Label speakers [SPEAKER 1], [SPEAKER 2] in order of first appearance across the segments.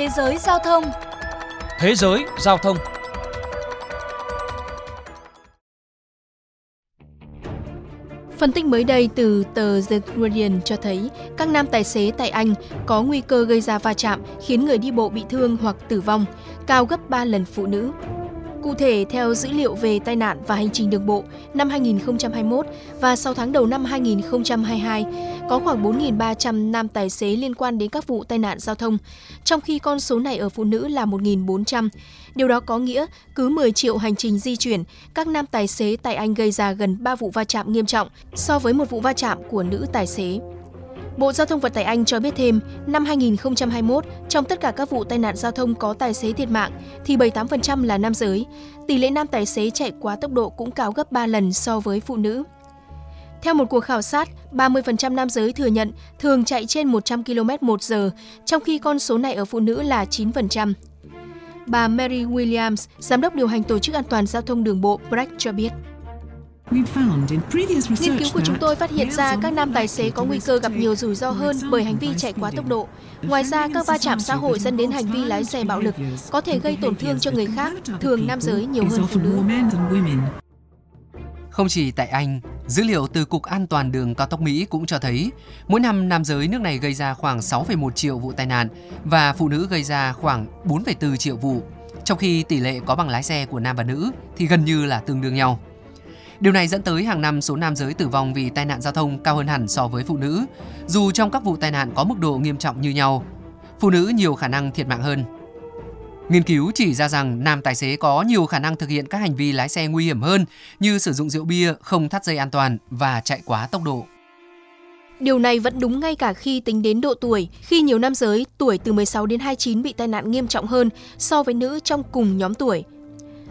[SPEAKER 1] Thế giới giao thông
[SPEAKER 2] Thế giới giao thông
[SPEAKER 3] Phân tích mới đây từ tờ The Guardian cho thấy các nam tài xế tại Anh có nguy cơ gây ra va chạm khiến người đi bộ bị thương hoặc tử vong, cao gấp 3 lần phụ nữ. Cụ thể, theo dữ liệu về tai nạn và hành trình đường bộ năm 2021 và 6 tháng đầu năm 2022, có khoảng 4.300 nam tài xế liên quan đến các vụ tai nạn giao thông, trong khi con số này ở phụ nữ là 1.400. Điều đó có nghĩa cứ 10 triệu hành trình di chuyển, các nam tài xế tại Anh gây ra gần 3 vụ va chạm nghiêm trọng so với một vụ va chạm của nữ tài xế. Bộ Giao thông Vận tải Anh cho biết thêm, năm 2021, trong tất cả các vụ tai nạn giao thông có tài xế thiệt mạng, thì 78% là nam giới. Tỷ lệ nam tài xế chạy quá tốc độ cũng cao gấp 3 lần so với phụ nữ. Theo một cuộc khảo sát, 30% nam giới thừa nhận thường chạy trên 100 km một giờ, trong khi con số này ở phụ nữ là 9%. Bà Mary Williams, giám đốc điều hành tổ chức an toàn giao thông đường bộ BRAC cho biết. Nghiên cứu của chúng tôi phát hiện ra các nam tài xế có nguy cơ gặp nhiều rủi ro hơn bởi hành vi chạy quá tốc độ. Ngoài ra, các va chạm xã hội dẫn đến hành vi lái xe bạo lực có thể gây tổn thương cho người khác, thường nam giới nhiều hơn phụ nữ.
[SPEAKER 4] Không chỉ tại Anh, dữ liệu từ Cục An toàn đường cao tốc Mỹ cũng cho thấy mỗi năm nam giới nước này gây ra khoảng 6,1 triệu vụ tai nạn và phụ nữ gây ra khoảng 4,4 triệu vụ, trong khi tỷ lệ có bằng lái xe của nam và nữ thì gần như là tương đương nhau. Điều này dẫn tới hàng năm số nam giới tử vong vì tai nạn giao thông cao hơn hẳn so với phụ nữ, dù trong các vụ tai nạn có mức độ nghiêm trọng như nhau. Phụ nữ nhiều khả năng thiệt mạng hơn. Nghiên cứu chỉ ra rằng nam tài xế có nhiều khả năng thực hiện các hành vi lái xe nguy hiểm hơn như sử dụng rượu bia, không thắt dây an toàn và chạy quá tốc độ.
[SPEAKER 3] Điều này vẫn đúng ngay cả khi tính đến độ tuổi, khi nhiều nam giới tuổi từ 16 đến 29 bị tai nạn nghiêm trọng hơn so với nữ trong cùng nhóm tuổi.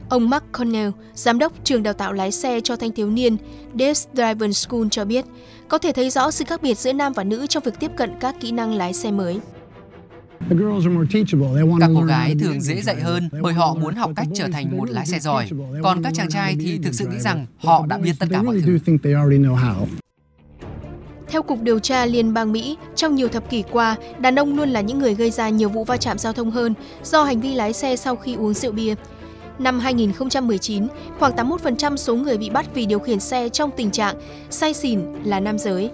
[SPEAKER 3] Ông Mark Connell, giám đốc trường đào tạo lái xe cho thanh thiếu niên Dave's Driving School cho biết, có thể thấy rõ sự khác biệt giữa nam và nữ trong việc tiếp cận các kỹ năng lái xe mới.
[SPEAKER 4] Các cô gái thường dễ dạy hơn bởi họ muốn học cách trở thành một lái xe giỏi, còn các chàng trai thì thực sự nghĩ rằng họ đã biết tất cả mọi thứ.
[SPEAKER 3] Theo Cục Điều tra Liên bang Mỹ, trong nhiều thập kỷ qua, đàn ông luôn là những người gây ra nhiều vụ va chạm giao thông hơn do hành vi lái xe sau khi uống rượu bia. Năm 2019, khoảng 81% số người bị bắt vì điều khiển xe trong tình trạng say xỉn là nam giới.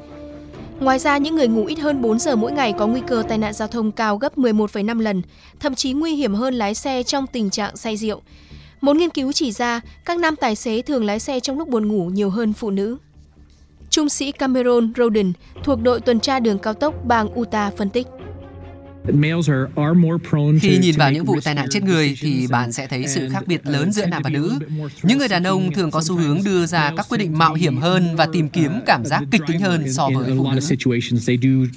[SPEAKER 3] Ngoài ra, những người ngủ ít hơn 4 giờ mỗi ngày có nguy cơ tai nạn giao thông cao gấp 11,5 lần, thậm chí nguy hiểm hơn lái xe trong tình trạng say rượu. Một nghiên cứu chỉ ra, các nam tài xế thường lái xe trong lúc buồn ngủ nhiều hơn phụ nữ. Trung sĩ Cameron Roden thuộc đội tuần tra đường cao tốc bang Utah phân tích.
[SPEAKER 4] Khi nhìn vào những vụ tai nạn chết người thì bạn sẽ thấy sự khác biệt lớn giữa nam và nữ. Những người đàn ông thường có xu hướng đưa ra các quyết định mạo hiểm hơn và tìm kiếm cảm giác kịch tính hơn so với phụ nữ.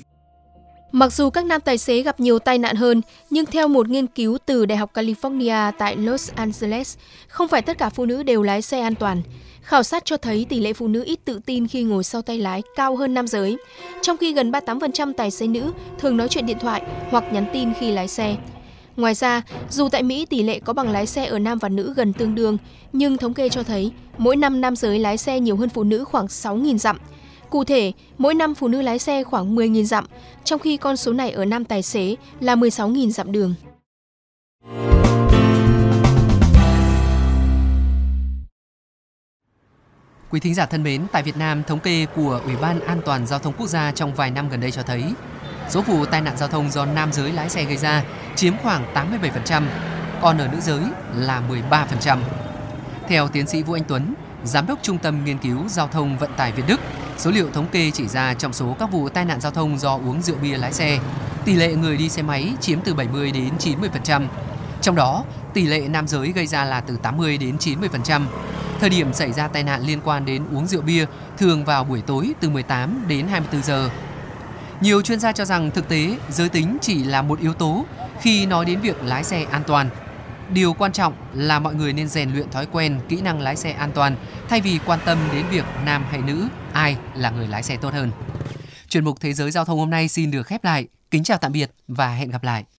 [SPEAKER 3] Mặc dù các nam tài xế gặp nhiều tai nạn hơn, nhưng theo một nghiên cứu từ Đại học California tại Los Angeles, không phải tất cả phụ nữ đều lái xe an toàn. Khảo sát cho thấy tỷ lệ phụ nữ ít tự tin khi ngồi sau tay lái cao hơn nam giới, trong khi gần 38% tài xế nữ thường nói chuyện điện thoại hoặc nhắn tin khi lái xe. Ngoài ra, dù tại Mỹ tỷ lệ có bằng lái xe ở nam và nữ gần tương đương, nhưng thống kê cho thấy mỗi năm nam giới lái xe nhiều hơn phụ nữ khoảng 6.000 dặm. Cụ thể, mỗi năm phụ nữ lái xe khoảng 10.000 dặm, trong khi con số này ở nam tài xế là 16.000 dặm đường.
[SPEAKER 4] Quý thính giả thân mến, tại Việt Nam, thống kê của Ủy ban An toàn Giao thông Quốc gia trong vài năm gần đây cho thấy số vụ tai nạn giao thông do nam giới lái xe gây ra chiếm khoảng 87%, còn ở nữ giới là 13%. Theo tiến sĩ Vũ Anh Tuấn, Giám đốc Trung tâm Nghiên cứu Giao thông Vận tải Việt Đức, số liệu thống kê chỉ ra trong số các vụ tai nạn giao thông do uống rượu bia lái xe, tỷ lệ người đi xe máy chiếm từ 70 đến 90%. Trong đó, tỷ lệ nam giới gây ra là từ 80 đến 90%. Thời điểm xảy ra tai nạn liên quan đến uống rượu bia thường vào buổi tối từ 18 đến 24 giờ. Nhiều chuyên gia cho rằng thực tế giới tính chỉ là một yếu tố khi nói đến việc lái xe an toàn. Điều quan trọng là mọi người nên rèn luyện thói quen, kỹ năng lái xe an toàn thay vì quan tâm đến việc nam hay nữ, ai là người lái xe tốt hơn. Chuyên mục Thế giới Giao thông hôm nay xin được khép lại. Kính chào tạm biệt và hẹn gặp lại.